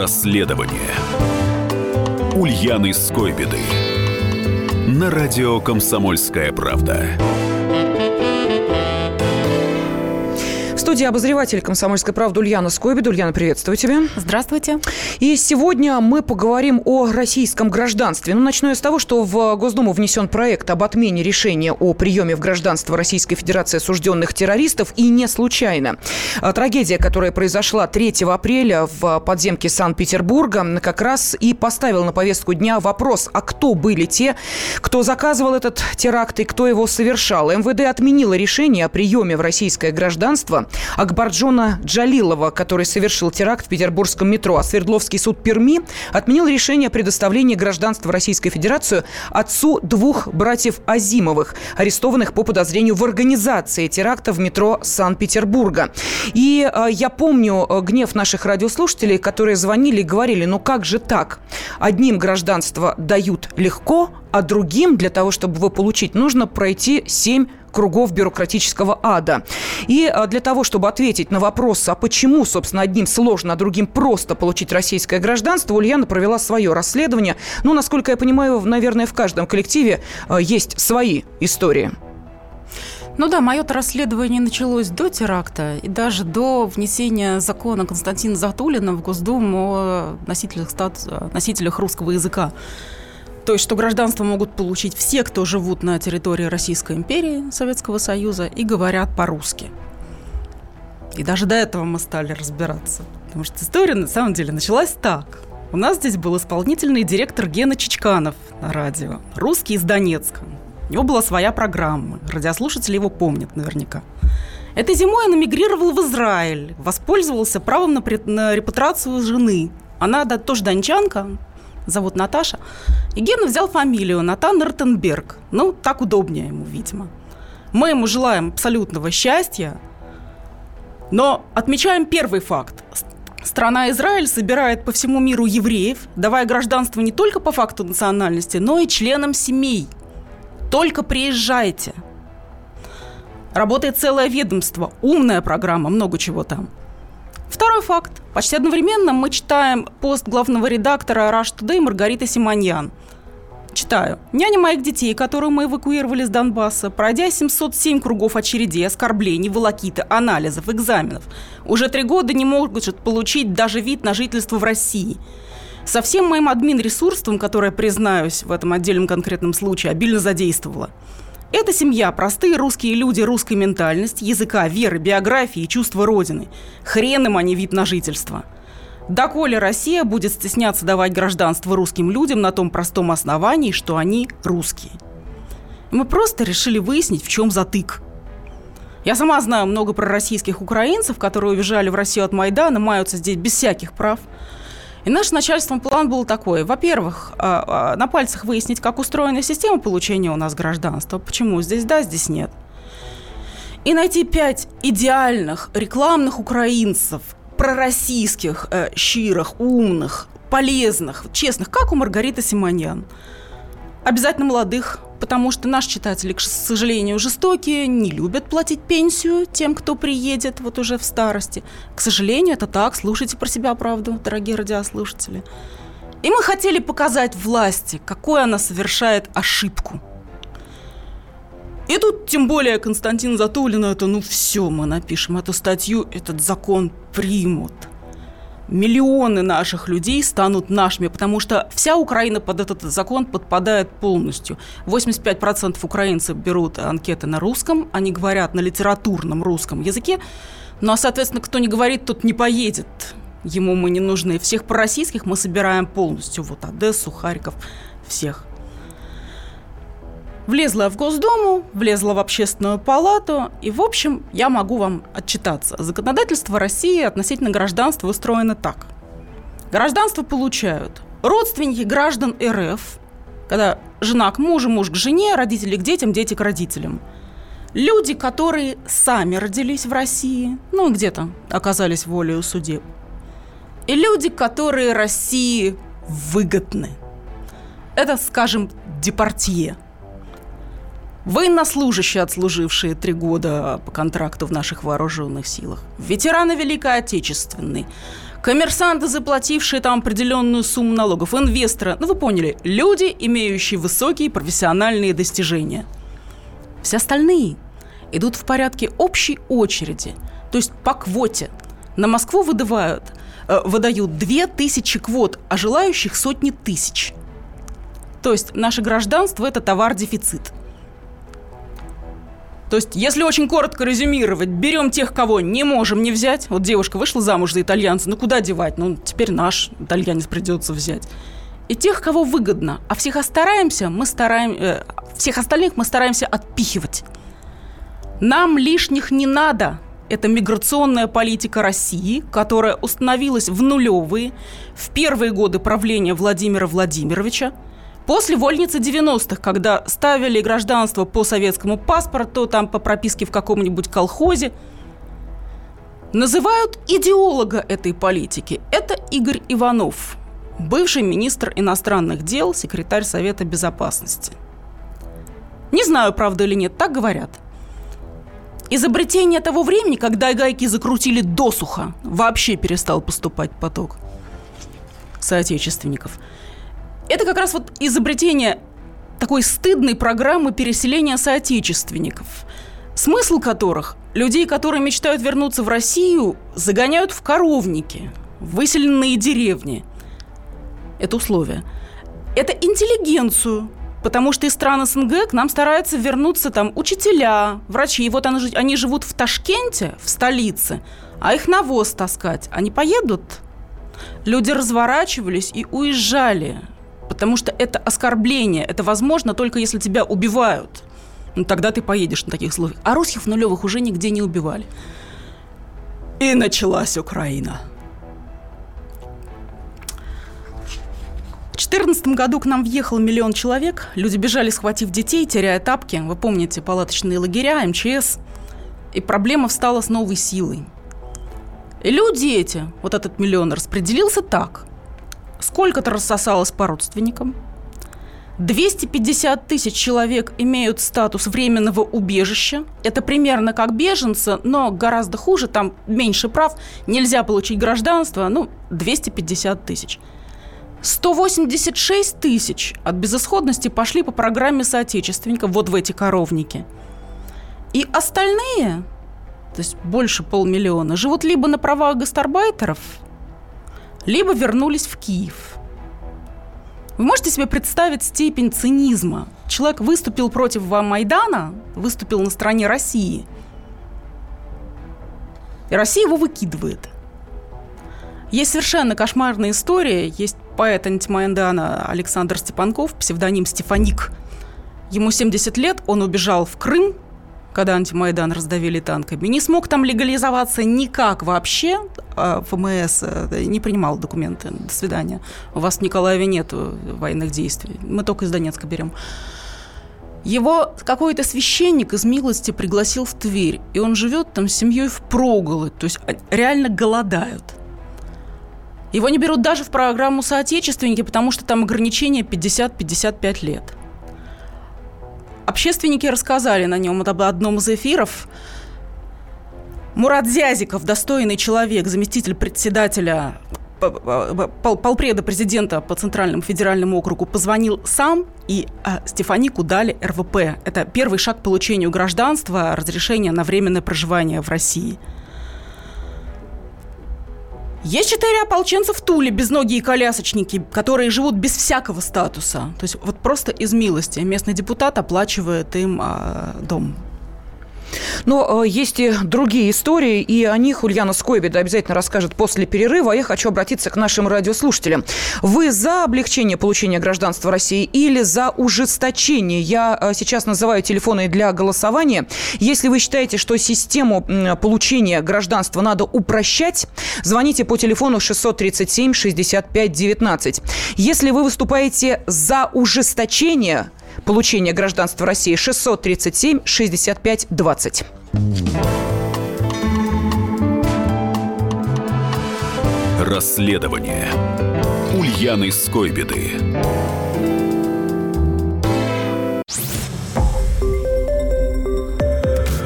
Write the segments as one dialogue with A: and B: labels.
A: Расследование. Ульяны Скойбеды. На радио «Комсомольская правда»
B: студии обозреватель «Комсомольской правды» Ульяна Скойбед. Ульяна, приветствую тебя.
C: Здравствуйте.
B: И сегодня мы поговорим о российском гражданстве. Ну, начну я с того, что в Госдуму внесен проект об отмене решения о приеме в гражданство Российской Федерации осужденных террористов. И не случайно. А, трагедия, которая произошла 3 апреля в подземке Санкт-Петербурга, как раз и поставила на повестку дня вопрос, а кто были те, кто заказывал этот теракт и кто его совершал. МВД отменило решение о приеме в российское гражданство Акбарджона Джалилова, который совершил теракт в петербургском метро. А Свердловский суд Перми отменил решение о предоставлении гражданства Российской Федерацию отцу двух братьев Азимовых, арестованных по подозрению в организации теракта в метро Санкт-Петербурга. И э, я помню э, гнев наших радиослушателей, которые звонили и говорили, ну как же так? Одним гражданство дают легко, а другим для того, чтобы его получить, нужно пройти семь кругов бюрократического ада. И а, для того, чтобы ответить на вопрос, а почему, собственно, одним сложно, а другим просто получить российское гражданство, Ульяна провела свое расследование. Ну, насколько я понимаю, наверное, в каждом коллективе а, есть свои истории.
C: Ну да, мое расследование началось до теракта и даже до внесения закона Константина Затулина в Госдуму о носителях, статуса, носителях русского языка. То есть, что гражданство могут получить все, кто живут на территории Российской империи, Советского Союза и говорят по-русски. И даже до этого мы стали разбираться. Потому что история на самом деле началась так. У нас здесь был исполнительный директор Гена Чичканов на радио. Русский из Донецка. У него была своя программа. Радиослушатели его помнят наверняка. Этой зимой он эмигрировал в Израиль, воспользовался правом на, на репутацию жены. Она да, тоже дончанка, зовут Наташа. И Гена взял фамилию Натан Ротенберг. Ну, так удобнее ему, видимо. Мы ему желаем абсолютного счастья, но отмечаем первый факт. Страна Израиль собирает по всему миру евреев, давая гражданство не только по факту национальности, но и членам семей. Только приезжайте. Работает целое ведомство, умная программа, много чего там – Второй факт. Почти одновременно мы читаем пост главного редактора Rush Today Маргариты Симоньян. Читаю. Няня моих детей, которую мы эвакуировали с Донбасса, пройдя 707 кругов очередей, оскорблений, волокиты, анализов, экзаменов, уже три года не могут получить даже вид на жительство в России. Со всем моим админ-ресурсом, которое, признаюсь, в этом отдельном конкретном случае обильно задействовала – эта семья – простые русские люди русской ментальности, языка, веры, биографии и чувства Родины. Хрен им, а не вид на жительство. Доколе Россия будет стесняться давать гражданство русским людям на том простом основании, что они русские. Мы просто решили выяснить, в чем затык. Я сама знаю много пророссийских украинцев, которые уезжали в Россию от Майдана, маются здесь без всяких прав – и наш начальством план был такой. Во-первых, а, а, на пальцах выяснить, как устроена система получения у нас гражданства. Почему здесь да, здесь нет. И найти пять идеальных рекламных украинцев, пророссийских, э, щирых, умных, полезных, честных, как у Маргариты Симоньян. Обязательно молодых, потому что наши читатели, к сожалению, жестокие, не любят платить пенсию тем, кто приедет вот уже в старости. К сожалению, это так. Слушайте про себя правду, дорогие радиослушатели. И мы хотели показать власти, какой она совершает ошибку. И тут, тем более, Константин Затулин, это ну все, мы напишем эту статью, этот закон примут – миллионы наших людей станут нашими, потому что вся Украина под этот закон подпадает полностью. 85% украинцев берут анкеты на русском, они говорят на литературном русском языке, ну а, соответственно, кто не говорит, тот не поедет. Ему мы не нужны. Всех пророссийских мы собираем полностью. Вот Одессу, Харьков, всех. Влезла в Госдуму, влезла в Общественную палату, и, в общем, я могу вам отчитаться. Законодательство России относительно гражданства устроено так. Гражданство получают родственники граждан РФ, когда жена к мужу, муж к жене, родители к детям, дети к родителям. Люди, которые сами родились в России, ну, где-то оказались волею судеб. И люди, которые России выгодны. Это, скажем, депортье – Военнослужащие, отслужившие три года по контракту в наших вооруженных силах, ветераны Великой Отечественной, коммерсанты, заплатившие там определенную сумму налогов, инвесторы, ну вы поняли, люди, имеющие высокие профессиональные достижения. Все остальные идут в порядке общей очереди, то есть по квоте. На Москву выдавают, э, выдают 2000 квот, а желающих сотни тысяч. То есть наше гражданство – это товар-дефицит – то есть, если очень коротко резюмировать, берем тех, кого не можем не взять. Вот девушка вышла замуж за итальянца, ну куда девать? Ну, теперь наш итальянец придется взять. И тех, кого выгодно. А всех стараемся, мы стараем, э, всех остальных мы стараемся отпихивать. Нам лишних не надо. Это миграционная политика России, которая установилась в нулевые, в первые годы правления Владимира Владимировича – После вольницы 90-х, когда ставили гражданство по советскому паспорту, там по прописке в каком-нибудь колхозе, называют идеолога этой политики. Это Игорь Иванов, бывший министр иностранных дел, секретарь Совета Безопасности. Не знаю, правда или нет, так говорят. Изобретение того времени, когда гайки закрутили досуха, вообще перестал поступать поток соотечественников – это как раз вот изобретение такой стыдной программы переселения соотечественников, смысл которых людей, которые мечтают вернуться в Россию, загоняют в коровники, выселенные деревни. Это условие. Это интеллигенцию, потому что из стран СНГ к нам стараются вернуться там учителя, врачи. И вот они, они живут в Ташкенте, в столице, а их навоз таскать. Они поедут? Люди разворачивались и уезжали потому что это оскорбление, это возможно только если тебя убивают. Ну, тогда ты поедешь на таких случаях. А русских в нулевых уже нигде не убивали. И началась Украина. В 2014 году к нам въехал миллион человек. Люди бежали, схватив детей, теряя тапки. Вы помните палаточные лагеря, МЧС. И проблема встала с новой силой. И люди эти, вот этот миллион, распределился так сколько-то рассосалось по родственникам. 250 тысяч человек имеют статус временного убежища. Это примерно как беженцы, но гораздо хуже, там меньше прав, нельзя получить гражданство, ну, 250 тысяч. 186 тысяч от безысходности пошли по программе соотечественников вот в эти коровники. И остальные, то есть больше полмиллиона, живут либо на правах гастарбайтеров, либо вернулись в Киев. Вы можете себе представить степень цинизма? Человек выступил против Майдана, выступил на стороне России, и Россия его выкидывает. Есть совершенно кошмарная история. Есть поэт антимайдана Александр Степанков, псевдоним Стефаник. Ему 70 лет, он убежал в Крым, когда антимайдан раздавили танками, не смог там легализоваться никак вообще. А ФМС э, не принимал документы. До свидания. У вас в Николаеве нет военных действий. Мы только из Донецка берем. Его какой-то священник из милости пригласил в Тверь, и он живет там с семьей в проголодь, то есть реально голодают. Его не берут даже в программу соотечественники, потому что там ограничение 50-55 лет – Общественники рассказали на нем об одном из эфиров. Мурат Зязиков, достойный человек, заместитель председателя полпреда президента по Центральному федеральному округу позвонил сам, и э, Стефанику дали РВП. Это первый шаг к получению гражданства, разрешения на временное проживание в России – есть четыре ополченца в Туле, безногие колясочники, которые живут без всякого статуса. То есть вот просто из милости местный депутат оплачивает им а, дом.
B: Но э, есть и другие истории, и о них Ульяна Скойбеда обязательно расскажет после перерыва. А я хочу обратиться к нашим радиослушателям. Вы за облегчение получения гражданства России или за ужесточение? Я э, сейчас называю телефоны для голосования. Если вы считаете, что систему получения гражданства надо упрощать, звоните по телефону 637 65 19. Если вы выступаете за ужесточение получения гражданства России 637 65 20.
A: Расследование Ульяны Скойбеды.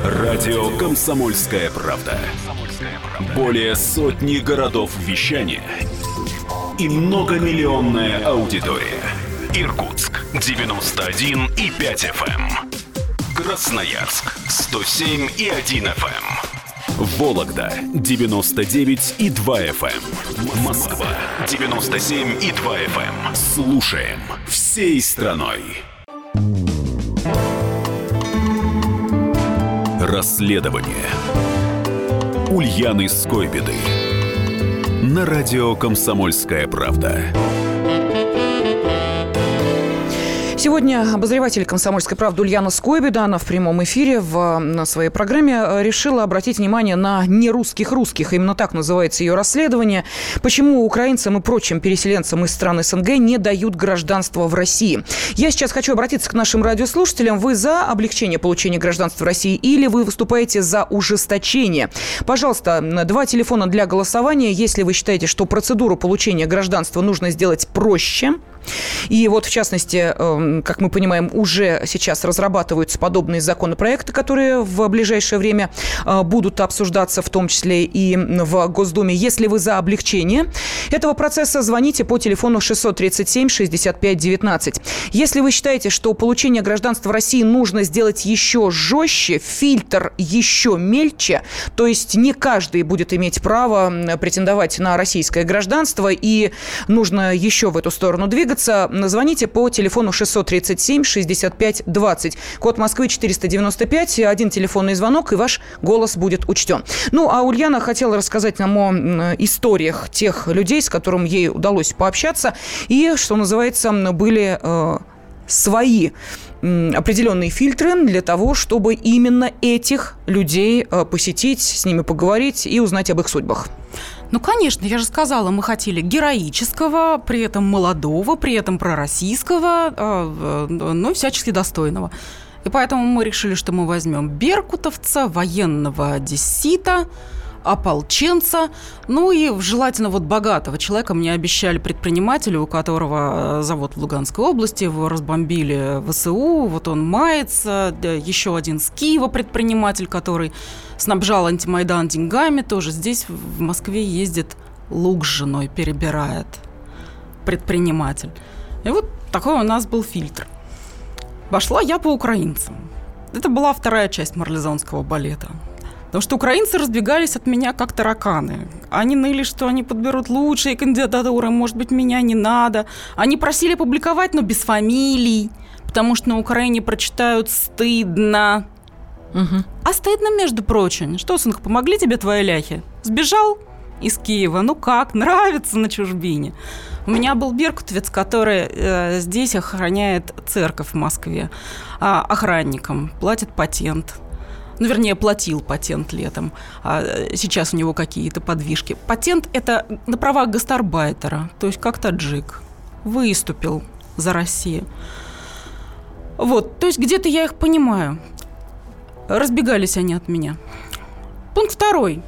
A: Радио «Комсомольская правда». Более сотни городов вещания и многомиллионная аудитория. Иркутск 91 и 5 FM. Эм. Красноярск 107 и 1 FM. Эм. Вологда 99 и 2 FM. Эм. Москва 97 и 2 FM. Слушаем всей страной. Расследование Ульяны Скойбеды на радио «Комсомольская правда».
B: Сегодня обозреватель «Комсомольской правды» Ульяна Скойбеда, она в прямом эфире в на своей программе э, решила обратить внимание на нерусских русских. Именно так называется ее расследование. Почему украинцам и прочим переселенцам из стран СНГ не дают гражданство в России? Я сейчас хочу обратиться к нашим радиослушателям. Вы за облегчение получения гражданства в России или вы выступаете за ужесточение? Пожалуйста, два телефона для голосования. Если вы считаете, что процедуру получения гражданства нужно сделать проще, и вот, в частности, эм, как мы понимаем, уже сейчас разрабатываются подобные законопроекты, которые в ближайшее время э, будут обсуждаться, в том числе и в Госдуме. Если вы за облегчение этого процесса, звоните по телефону 637 65 19. Если вы считаете, что получение гражданства России нужно сделать еще жестче, фильтр еще мельче, то есть не каждый будет иметь право претендовать на российское гражданство, и нужно еще в эту сторону двигаться, двигаться, звоните по телефону 637 65 20. Код Москвы 495, один телефонный звонок, и ваш голос будет учтен. Ну, а Ульяна хотела рассказать нам о историях тех людей, с которыми ей удалось пообщаться, и, что называется, были э, свои определенные фильтры для того, чтобы именно этих людей э, посетить, с ними поговорить и узнать об их судьбах.
C: Ну, конечно, я же сказала, мы хотели героического, при этом молодого, при этом пророссийского, а, но и всячески достойного. И поэтому мы решили, что мы возьмем беркутовца, военного одессита, ополченца, ну и желательно вот богатого человека. Мне обещали предпринимателя, у которого э, завод в Луганской области, его разбомбили в ВСУ, вот он мается, еще один с Киева предприниматель, который снабжал антимайдан деньгами, тоже здесь в Москве ездит лук с женой, перебирает предприниматель. И вот такой у нас был фильтр. Пошла я по украинцам. Это была вторая часть марлезонского балета. Потому что украинцы разбегались от меня как тараканы. Они ныли, что они подберут лучшие кандидатуры, может быть, меня не надо. Они просили публиковать, но без фамилий, потому что на Украине прочитают стыдно. Угу. А стыдно, между прочим. Что, сынок, помогли тебе твои ляхи? Сбежал из Киева? Ну как, нравится на чужбине. У меня был беркутовец, который э, здесь охраняет церковь в Москве. А, охранником, платит патент ну, вернее, платил патент летом, а э, сейчас у него какие-то подвижки. Патент – это на правах гастарбайтера, то есть как таджик. Выступил за Россию. Вот, то есть где-то я их понимаю. Разбегались они от меня. Пункт второй.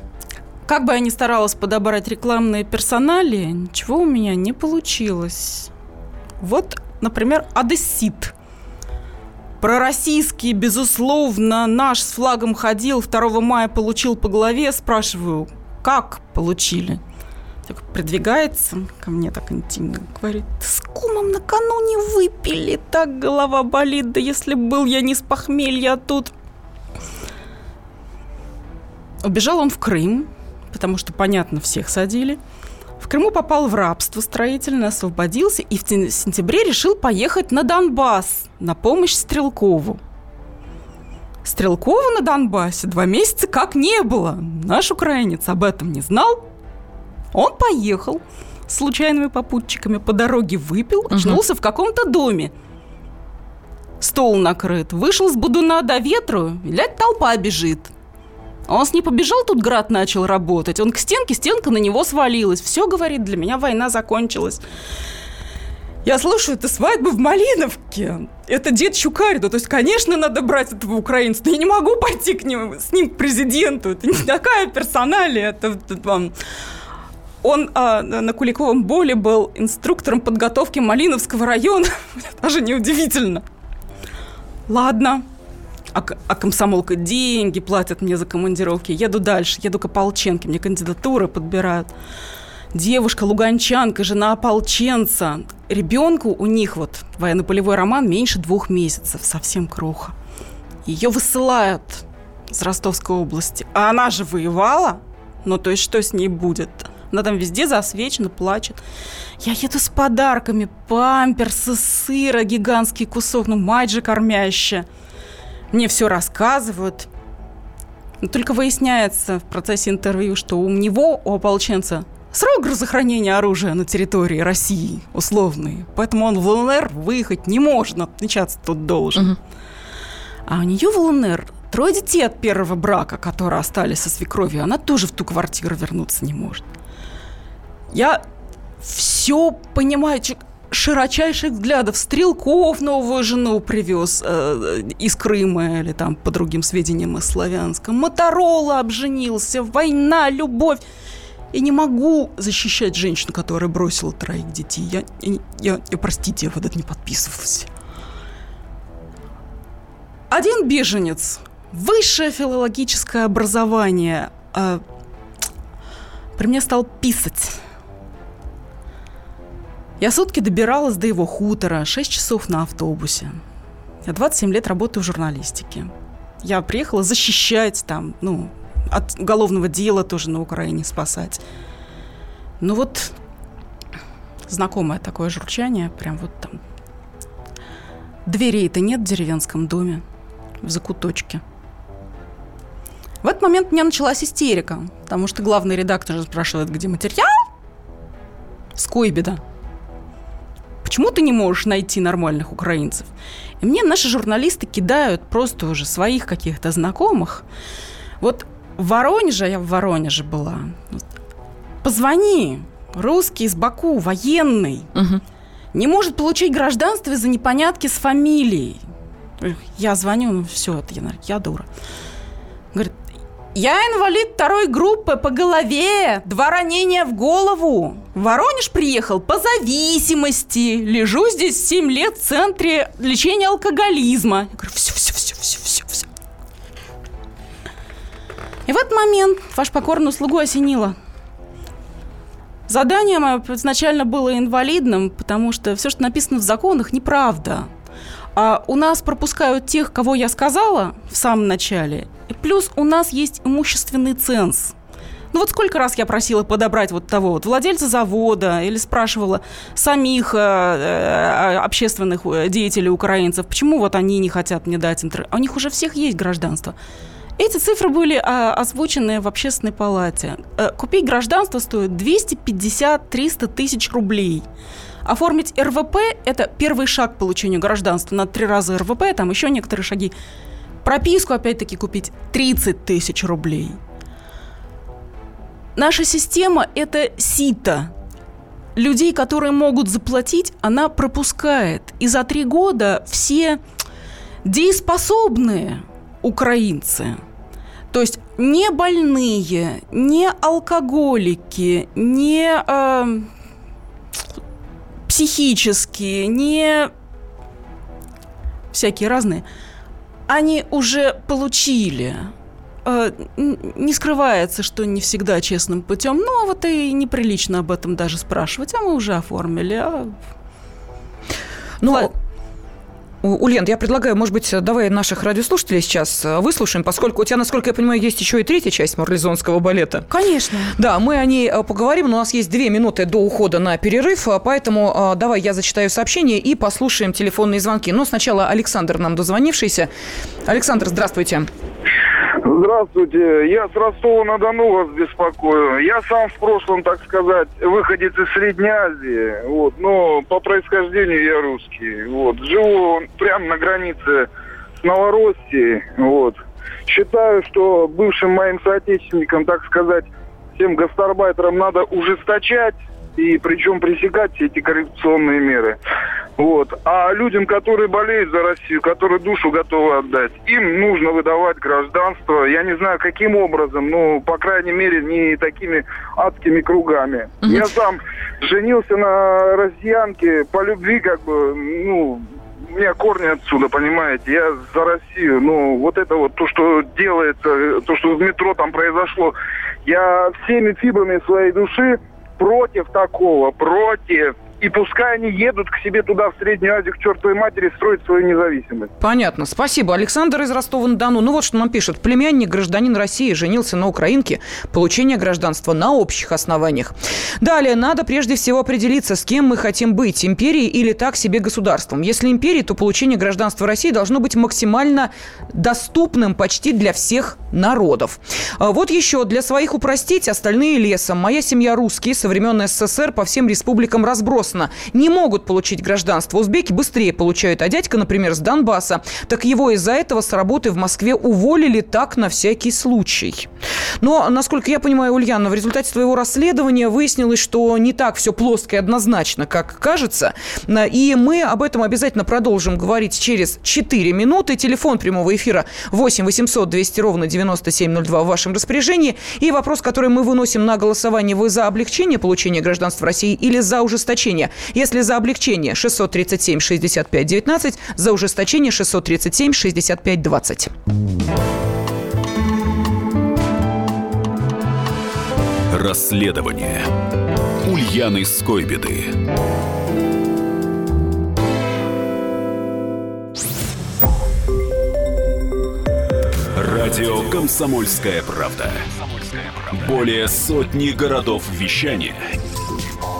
C: Как бы я ни старалась подобрать рекламные персонали, ничего у меня не получилось. Вот, например, Одессит – Пророссийский, безусловно, наш с флагом ходил, 2 мая получил по голове. Спрашиваю, как получили? Так придвигается ко мне так интимно, говорит, с кумом накануне выпили, так голова болит, да если был я не с похмелья, а тут... Убежал он в Крым, потому что, понятно, всех садили. В Крыму попал в рабство строительное, освободился и в сентябре решил поехать на Донбасс на помощь Стрелкову. Стрелкова на Донбассе два месяца как не было. Наш украинец об этом не знал. Он поехал случайными попутчиками по дороге выпил, очнулся угу. в каком-то доме. Стол накрыт. Вышел с будуна до ветру, глядь, толпа бежит. Он с ней побежал, тут град начал работать. Он к стенке, стенка на него свалилась. Все, говорит, для меня война закончилась. Я слушаю, это свадьба в Малиновке. Это дед Щукарина. То есть, конечно, надо брать этого украинца. Но я не могу пойти к нему, с ним к президенту. Это не такая персоналия. Это, это, он а, на Куликовом боле был инструктором подготовки Малиновского района. Даже неудивительно. Ладно, а, а комсомолка деньги платят мне за командировки. Еду дальше, еду к ополченке, мне кандидатуры подбирают. Девушка, луганчанка, жена ополченца. Ребенку у них вот военно-полевой роман меньше двух месяцев, совсем кроха. Ее высылают с Ростовской области. А она же воевала. Ну, то есть, что с ней будет? Она там везде засвечена, плачет. Я еду с подарками. Памперсы, сыра, гигантский кусок. Ну, мать же кормящая. Мне все рассказывают. Но только выясняется в процессе интервью, что у него, у ополченца, срок разохранения оружия на территории России условный. Поэтому он в ЛНР выехать не может, отличаться тут должен. Угу. А у нее в ЛНР трое детей от первого брака, которые остались со свекровью. Она тоже в ту квартиру вернуться не может. Я все понимаю, широчайших взглядов. Стрелков новую жену привез э, из Крыма или там, по другим сведениям, из Славянска. Моторола обженился, война, любовь. И не могу защищать женщину, которая бросила троих детей. Я, я, я, простите, я под это не подписывался. Один беженец, высшее филологическое образование, э, при мне стал писать я сутки добиралась до его хутора, 6 часов на автобусе. Я 27 лет работаю в журналистике. Я приехала защищать там, ну, от уголовного дела тоже на Украине спасать. Ну вот знакомое такое журчание, прям вот там. Дверей-то нет в деревенском доме, в закуточке. В этот момент у меня началась истерика, потому что главный редактор спрашивает, где материал? Скойбеда. Почему ты не можешь найти нормальных украинцев? И мне наши журналисты кидают просто уже своих каких-то знакомых. Вот в Воронеже, я в Воронеже была, позвони, русский из Баку, военный, угу. не может получить гражданство из-за непонятки с фамилией. Я звоню, ну все, это я, я дура. Говорит, я инвалид второй группы по голове, два ранения в голову. В Воронеж приехал по зависимости. Лежу здесь 7 лет в центре лечения алкоголизма. Я говорю, все, все, все, все, все, все. И в этот момент ваш покорную слугу осенило. Задание мое изначально было инвалидным, потому что все, что написано в законах, неправда. А у нас пропускают тех, кого я сказала в самом начале, и плюс у нас есть имущественный ценз. Ну вот сколько раз я просила подобрать вот того вот владельца завода или спрашивала самих э, э, общественных э, деятелей украинцев, почему вот они не хотят мне дать интервью. А у них уже всех есть гражданство. Эти цифры были а, озвучены в общественной палате. А, купить гражданство стоит 250-300 тысяч рублей. Оформить РВП – это первый шаг к получению гражданства. На три раза РВП, там еще некоторые шаги. Прописку, опять-таки, купить 30 тысяч рублей. Наша система – это сито. Людей, которые могут заплатить, она пропускает. И за три года все дееспособные украинцы, то есть не больные, не алкоголики, не э, психические, не всякие разные – они уже получили. Э, не скрывается, что не всегда честным путем. Ну, вот и неприлично об этом даже спрашивать, а мы уже оформили. А...
B: Ну, Ульян, я предлагаю, может быть, давай наших радиослушателей сейчас э, выслушаем, поскольку у тебя, насколько я понимаю, есть еще и третья часть марлезонского балета.
C: Конечно.
B: Да, мы о ней э, поговорим, но у нас есть две минуты до ухода на перерыв, поэтому давай я зачитаю сообщение и послушаем телефонные звонки. Но сначала Александр нам дозвонившийся. Александр, здравствуйте.
D: Здравствуйте, я с Ростова-на-Дону вас беспокою. Я сам в прошлом, так сказать, выходец из Средней Азии, вот, но по происхождению я русский, вот. Живу прямо на границе с Новороссией, вот. Считаю, что бывшим моим соотечественникам, так сказать, всем гастарбайтерам надо ужесточать и причем пресекать все эти коррупционные меры. Вот. А людям, которые болеют за Россию, которые душу готовы отдать, им нужно выдавать гражданство. Я не знаю, каким образом, но, по крайней мере, не такими адскими кругами. Угу. Я сам женился на россиянке по любви, как бы, ну, у меня корни отсюда, понимаете, я за Россию, но вот это вот то, что делается, то, что в метро там произошло, я всеми фибрами своей души против такого, против. И пускай они едут к себе туда, в Среднюю Азию, к чертовой матери, строить свою независимость.
B: Понятно. Спасибо. Александр из Ростова-на-Дону. Ну вот что нам пишет. Племянник гражданин России женился на украинке. Получение гражданства на общих основаниях. Далее. Надо прежде всего определиться, с кем мы хотим быть. Империей или так себе государством. Если империей, то получение гражданства России должно быть максимально доступным почти для всех народов. А вот еще. Для своих упростить, остальные лесом. Моя семья русские, со времен СССР по всем республикам разброс разбросано, не могут получить гражданство. Узбеки быстрее получают, а дядька, например, с Донбасса, так его из-за этого с работы в Москве уволили так на всякий случай. Но, насколько я понимаю, Ульяна, в результате своего расследования выяснилось, что не так все плоско и однозначно, как кажется. И мы об этом обязательно продолжим говорить через 4 минуты. Телефон прямого эфира 8 800 200 ровно 9702 в вашем распоряжении. И вопрос, который мы выносим на голосование, вы за облегчение получения гражданства России или за ужесточение ужесточение. Если за облегчение 637 65 19, за ужесточение 637 65 20.
A: Расследование Ульяны Скойбеды. Радио «Комсомольская правда». Более сотни городов вещания –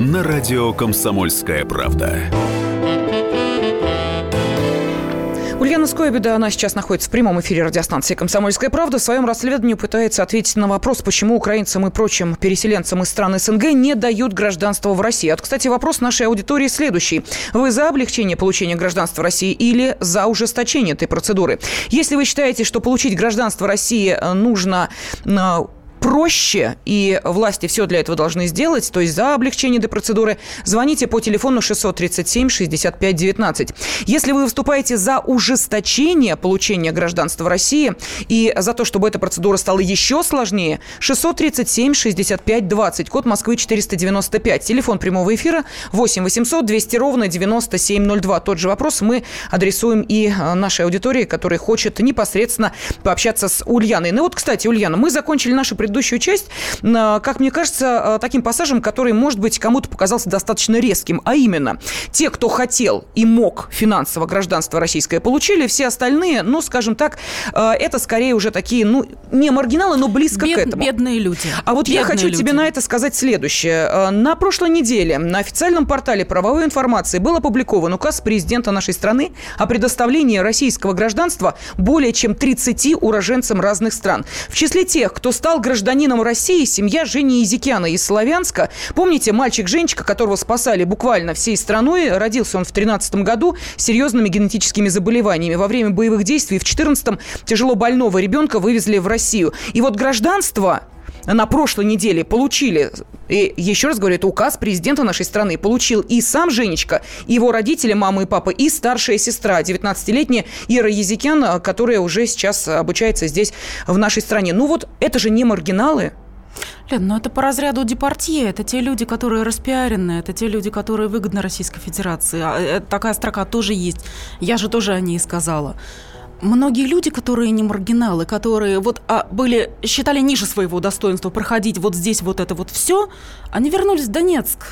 A: на радио «Комсомольская правда».
B: Ульяна Скойбеда, она сейчас находится в прямом эфире радиостанции «Комсомольская правда». В своем расследовании пытается ответить на вопрос, почему украинцам и прочим переселенцам из стран СНГ не дают гражданство в России. Вот, кстати, вопрос нашей аудитории следующий. Вы за облегчение получения гражданства России или за ужесточение этой процедуры? Если вы считаете, что получить гражданство России нужно проще, и власти все для этого должны сделать, то есть за облегчение этой процедуры, звоните по телефону 637 65 19. Если вы выступаете за ужесточение получения гражданства России и за то, чтобы эта процедура стала еще сложнее, 637 65 20, код Москвы 495, телефон прямого эфира 8 800 200 ровно 9702. Тот же вопрос мы адресуем и э, нашей аудитории, которая хочет непосредственно пообщаться с Ульяной. Ну вот, кстати, Ульяна, мы закончили нашу предыдущую предыдущую часть, как мне кажется, э, таким пассажем, который, может быть, кому-то показался достаточно резким, а именно, те, кто хотел и мог финансово гражданство российское, получили, все остальные, ну, скажем так, э, это скорее уже такие, ну, не маргиналы, но близко Бед, к этому.
C: Бедные люди.
B: А вот
C: бедные
B: я хочу
C: люди.
B: тебе на это сказать следующее. На прошлой неделе на официальном портале правовой информации был опубликован указ президента нашей страны о предоставлении российского гражданства более чем 30 уроженцам разных стран. В числе тех, кто стал гражданином гражданином России семья Жени Изикяна из Славянска. Помните, мальчик-женщика, которого спасали буквально всей страной, родился он в 13 году с серьезными генетическими заболеваниями. Во время боевых действий в 14-м тяжело больного ребенка вывезли в Россию. И вот гражданство на прошлой неделе получили, и еще раз говорю, это указ президента нашей страны, получил и сам Женечка, и его родители, мама и папа, и старшая сестра, 19-летняя Ира Езикян, которая уже сейчас обучается здесь, в нашей стране. Ну вот это же не маргиналы,
C: Лен, ну это по разряду депортье. Это те люди, которые распиарены, это те люди, которые выгодны Российской Федерации. А, э, такая строка тоже есть. Я же тоже о ней сказала многие люди, которые не маргиналы, которые вот а, были, считали ниже своего достоинства проходить вот здесь вот это вот все, они вернулись в Донецк.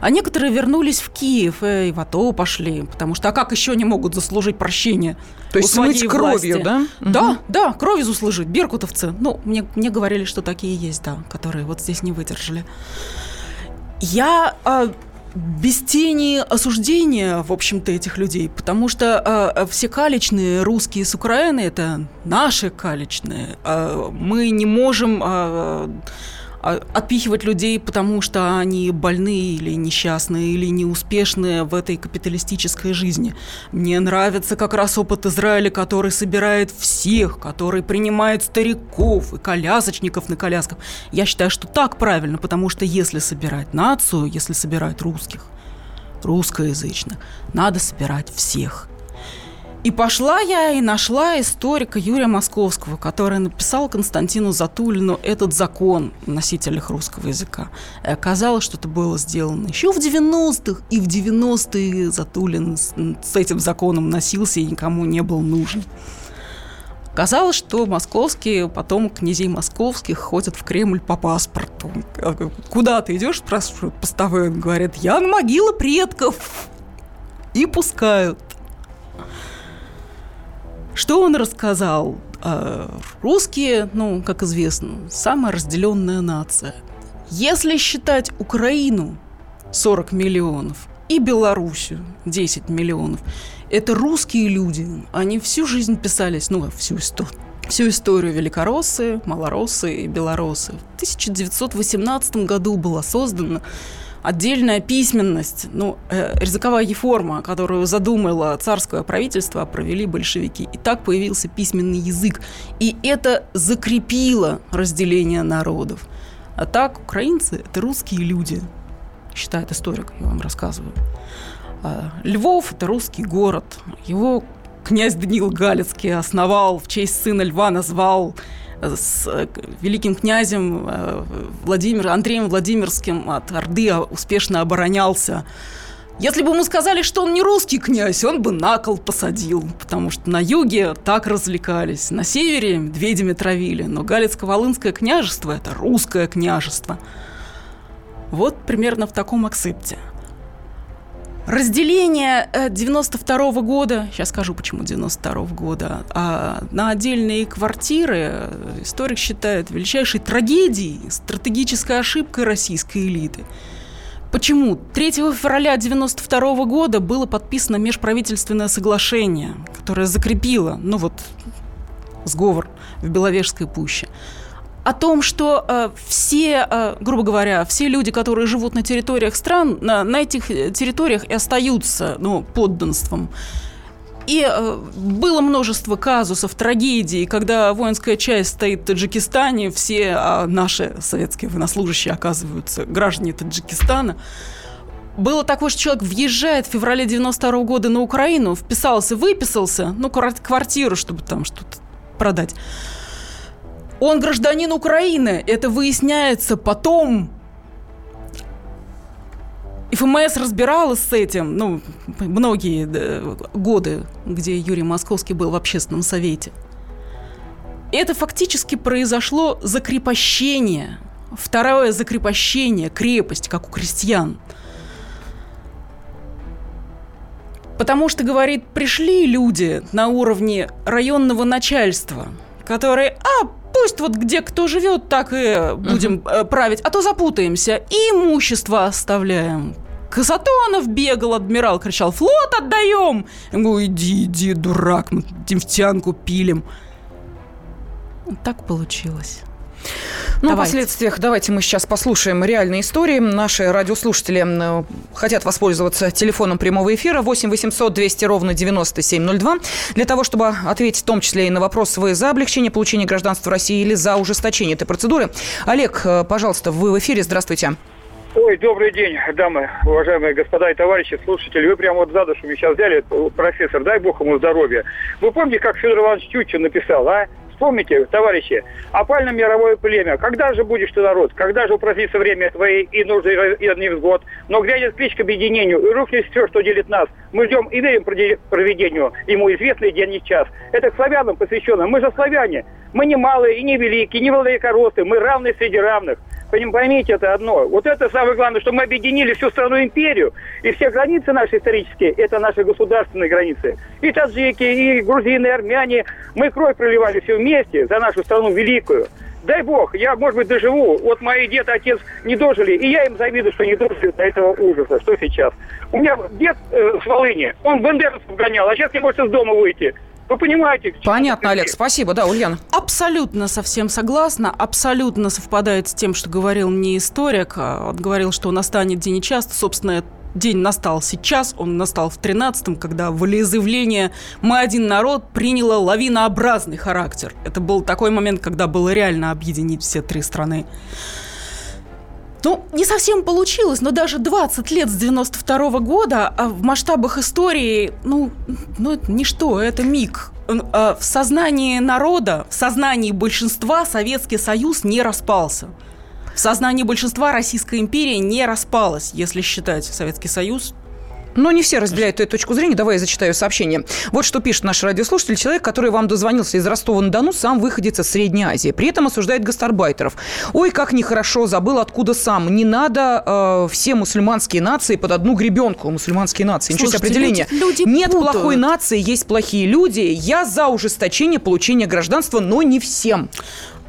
C: А некоторые вернулись в Киев и в АТО пошли, потому что а как еще они могут заслужить прощение?
B: То есть смыть кровью, да?
C: Да, угу. да, кровью заслужить. Беркутовцы. Ну, мне, мне говорили, что такие есть, да, которые вот здесь не выдержали. Я а, без тени осуждения, в общем-то, этих людей, потому что э, все калечные русские с Украины – это наши калечные. Э, мы не можем э, отпихивать людей, потому что они больные или несчастные, или неуспешные в этой капиталистической жизни. Мне нравится как раз опыт Израиля, который собирает всех, который принимает стариков и колясочников на колясках. Я считаю, что так правильно, потому что если собирать нацию, если собирать русских, русскоязычных, надо собирать всех – и пошла я и нашла историка Юрия Московского, который написал Константину Затулину этот закон в носителях русского языка. И оказалось, что это было сделано еще в 90-х, и в 90-е Затулин с, с этим законом носился и никому не был нужен. Оказалось, что московские, потом князей московских ходят в Кремль по паспорту. Куда ты идешь, спрашивают постовые, говорят, я на могилы предков. И пускают. Что он рассказал? А, русские, ну, как известно, самая разделенная нация. Если считать Украину 40 миллионов и Белоруссию 10 миллионов, это русские люди. Они всю жизнь писались, ну, всю историю всю историю великороссы, малороссы и белорусы. В 1918 году была создана отдельная письменность, ну, э, языковая реформа, которую задумало царское правительство, провели большевики. И так появился письменный язык. И это закрепило разделение народов. А так украинцы – это русские люди, считает историк, я вам рассказываю. А Львов – это русский город. Его князь Даниил Галицкий основал в честь сына Льва, назвал с э, великим князем э, Владимир, Андреем Владимирским от Орды успешно оборонялся. Если бы ему сказали, что он не русский князь, он бы на кол посадил, потому что на юге так развлекались, на севере медведями травили, но Галицко-Волынское княжество – это русское княжество. Вот примерно в таком акцепте – Разделение 92 -го года, сейчас скажу, почему 92 -го года, а на отдельные квартиры историк считает величайшей трагедией, стратегической ошибкой российской элиты. Почему? 3 февраля 92 -го года было подписано межправительственное соглашение, которое закрепило, ну вот, сговор в Беловежской пуще о том, что э, все, э, грубо говоря, все люди, которые живут на территориях стран, на, на этих территориях и остаются ну, подданством. И э, было множество казусов, трагедий, когда воинская часть стоит в Таджикистане, все а наши советские военнослужащие оказываются граждане Таджикистана. Было такое, что человек въезжает в феврале 92 -го года на Украину, вписался, выписался, ну, квартиру, чтобы там что-то продать. Он гражданин Украины. Это выясняется потом. ФМС разбиралась с этим, ну, многие годы, где Юрий Московский был в общественном совете. Это фактически произошло закрепощение, второе закрепощение, крепость, как у крестьян. Потому что, говорит, пришли люди на уровне районного начальства, которые, а, Пусть вот где кто живет, так и будем uh-huh. править, а то запутаемся. И имущество оставляем. Касатонов бегал, адмирал кричал, флот отдаем. Я говорю, иди, иди, дурак, мы нефтянку пилим. Так получилось.
B: Ну, давайте. о последствиях давайте мы сейчас послушаем реальные истории. Наши радиослушатели хотят воспользоваться телефоном прямого эфира 8 800 200 ровно 9702 для того, чтобы ответить в том числе и на вопрос, вы за облегчение получения гражданства России или за ужесточение этой процедуры. Олег, э, пожалуйста, вы в эфире. Здравствуйте.
E: Ой, добрый день, дамы, уважаемые господа и товарищи, слушатели. Вы прямо вот за душу меня сейчас взяли, профессор, дай бог ему здоровья. Вы помните, как Федор Иванович Тютчин написал, а? Вспомните, товарищи, опально мировое племя. Когда же будешь ты народ? Когда же упразднится время твои и нужды и невзгод? Но грянет клич к объединению, и рухнет все, что делит нас. Мы ждем и верим проведению ему известный день и час. Это к славянам посвящено. Мы же славяне. Мы не малые и не великие, не великоросы. Мы равны среди равных. Поймите это одно. Вот это самое главное, что мы объединили всю страну империю, и все границы наши исторические, это наши государственные границы. И таджики, и грузины, и армяне. Мы кровь проливали вместе за нашу страну великую. Дай бог, я, может быть, доживу. Вот мои дед и отец не дожили, и я им завидую, что не дожили до этого ужаса. Что сейчас? У меня дед э, с Волыни, он бандеровцев гонял, а сейчас не может из дома выйти. Вы понимаете?
B: Понятно, Олег, спасибо. Да, Ульяна.
C: Абсолютно совсем согласна. Абсолютно совпадает с тем, что говорил мне историк. А, он говорил, что настанет день нечасто. Собственно, день настал сейчас, он настал в 13-м, когда волеизъявление «Мы один народ» приняло лавинообразный характер. Это был такой момент, когда было реально объединить все три страны. Ну, не совсем получилось, но даже 20 лет с 92 -го года а в масштабах истории, ну, ну, это ничто, это миг. А в сознании народа, в сознании большинства Советский Союз не распался. В сознании большинства Российская империя не распалась, если считать Советский Союз
B: но не все разделяют эту точку зрения. Давай я зачитаю сообщение. Вот что пишет наш радиослушатель. Человек, который вам дозвонился из Ростова-на-Дону, сам выходит из Средней Азии. При этом осуждает гастарбайтеров. Ой, как нехорошо, забыл, откуда сам. Не надо э, все мусульманские нации под одну гребенку. Мусульманские нации. Ничего себе определение. Люди, люди Нет путают. плохой нации, есть плохие люди. Я за ужесточение получения гражданства, но не всем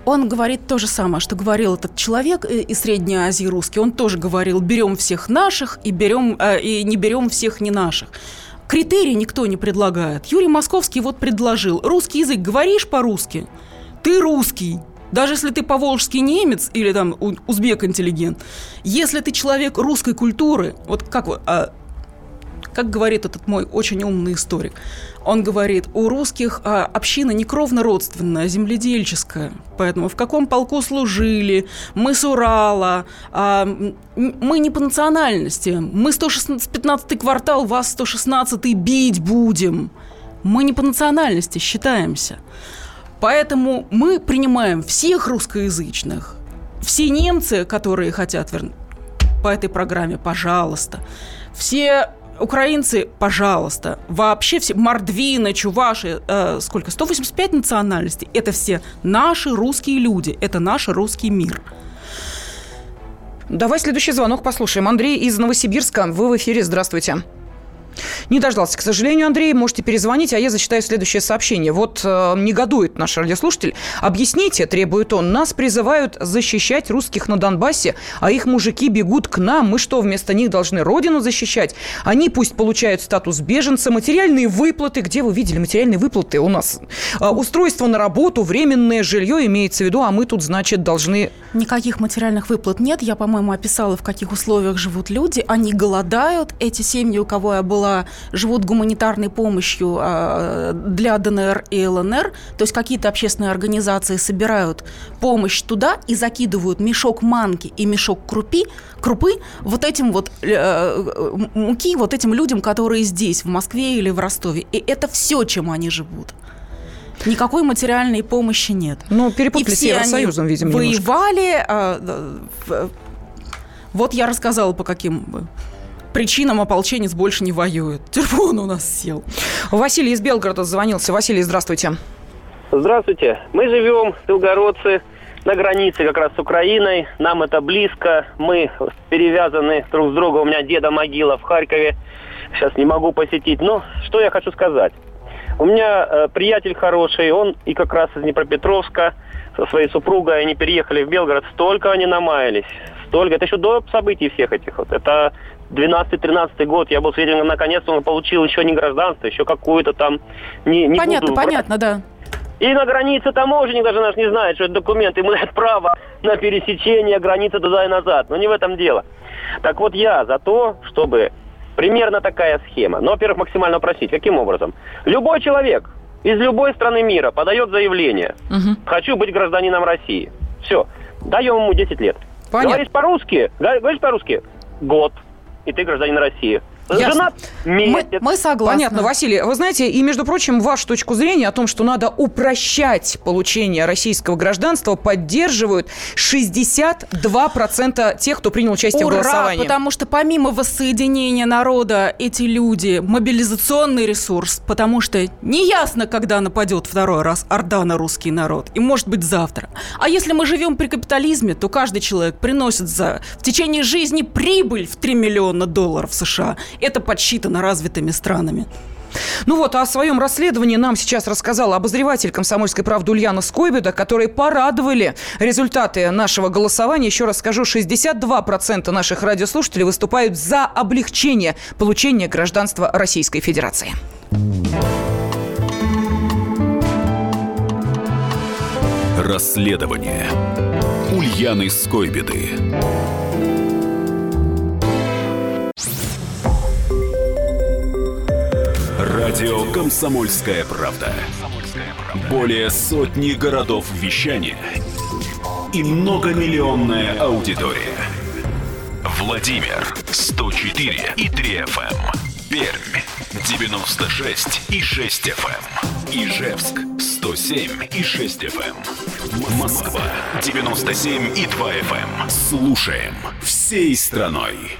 C: он говорит то же самое, что говорил этот человек из Средней Азии русский. Он тоже говорил, берем всех наших и, берем, э, и не берем всех не наших. Критерии никто не предлагает. Юрий Московский вот предложил. Русский язык говоришь по-русски? Ты русский. Даже если ты поволжский немец или там узбек-интеллигент, если ты человек русской культуры, вот как вы, а, как говорит этот мой очень умный историк, он говорит, у русских а, община не кровно родственная, а земледельческая. Поэтому в каком полку служили, мы с Урала, а, мы не по национальности. Мы 115 квартал, вас 116 бить будем. Мы не по национальности считаемся. Поэтому мы принимаем всех русскоязычных. Все немцы, которые хотят вернуть по этой программе, пожалуйста. Все украинцы, пожалуйста, вообще все, мордвины, чуваши, э, сколько, 185 национальностей, это все наши русские люди, это наш русский мир.
B: Давай следующий звонок послушаем. Андрей из Новосибирска, вы в эфире, здравствуйте. Не дождался, к сожалению, Андрей. Можете перезвонить, а я зачитаю следующее сообщение. Вот э, негодует наш радиослушатель. Объясните, требует он. Нас призывают защищать русских на Донбассе, а их мужики бегут к нам. Мы что, вместо них должны родину защищать? Они пусть получают статус беженца, материальные выплаты. Где вы видели материальные выплаты у нас? Э, устройство на работу, временное жилье имеется в виду, а мы тут, значит, должны...
C: Никаких материальных выплат нет. Я, по-моему, описала, в каких условиях живут люди. Они голодают. Эти семьи, у кого я была была, живут гуманитарной помощью а, для ДНР и ЛНР, то есть какие-то общественные организации собирают помощь туда и закидывают мешок манки и мешок крупи, крупы вот этим вот э, э, муки вот этим людям, которые здесь, в Москве или в Ростове. И это все, чем они живут. Никакой материальной помощи нет.
B: Ну, перепутали с Евросоюзом, видимо,
C: воевали. А, вот я рассказала, по каким причинам ополченец больше не воюет. Телефон у нас сел.
B: Василий из Белгорода звонился. Василий, здравствуйте.
F: Здравствуйте. Мы живем, белгородцы, на границе как раз с Украиной. Нам это близко. Мы перевязаны друг с другом. У меня деда могила в Харькове. Сейчас не могу посетить. Но что я хочу сказать. У меня э, приятель хороший, он и как раз из Днепропетровска со своей супругой, они переехали в Белгород, столько они намаялись, столько. Это еще до событий всех этих вот. Это 12-13 год я был свидетелем, наконец-то он получил еще не гражданство, еще какую-то там...
C: Не, не понятно, буду понятно, да.
F: И на границе таможенник даже наш не знает, что это документ, ему дает право на пересечение границы туда и назад. Но не в этом дело. Так вот я за то, чтобы примерно такая схема. Но, во-первых, максимально упростить. Каким образом? Любой человек из любой страны мира подает заявление. Угу. Хочу быть гражданином России. Все. Даем ему 10 лет. Понятно. Говоришь по-русски? Говоришь по-русски? Год и ты гражданин России.
B: Женат месяц. Мы, мы согласны. Понятно, Василий. Вы знаете, и, между прочим, вашу точку зрения о том, что надо упрощать получение российского гражданства, поддерживают 62% тех, кто принял участие
C: Ура,
B: в голосовании.
C: потому что помимо воссоединения народа, эти люди мобилизационный ресурс, потому что неясно, когда нападет второй раз Орда на русский народ, и может быть завтра. А если мы живем при капитализме, то каждый человек приносит за в течение жизни прибыль в 3 миллиона долларов США это подсчитано развитыми странами.
B: Ну вот, а о своем расследовании нам сейчас рассказала обозреватель «Комсомольской правды» Ульяна Скойбеда, которые порадовали результаты нашего голосования. Еще раз скажу, 62% наших радиослушателей выступают за облегчение получения гражданства Российской Федерации.
A: Расследование Ульяны Скойбеды. Радио «Комсомольская правда». Более сотни городов вещания и многомиллионная аудитория. Владимир 104 и 3 FM. Пермь 96 и 6 FM. Ижевск 107 и 6 FM. Москва 97 и 2 FM. Слушаем всей страной.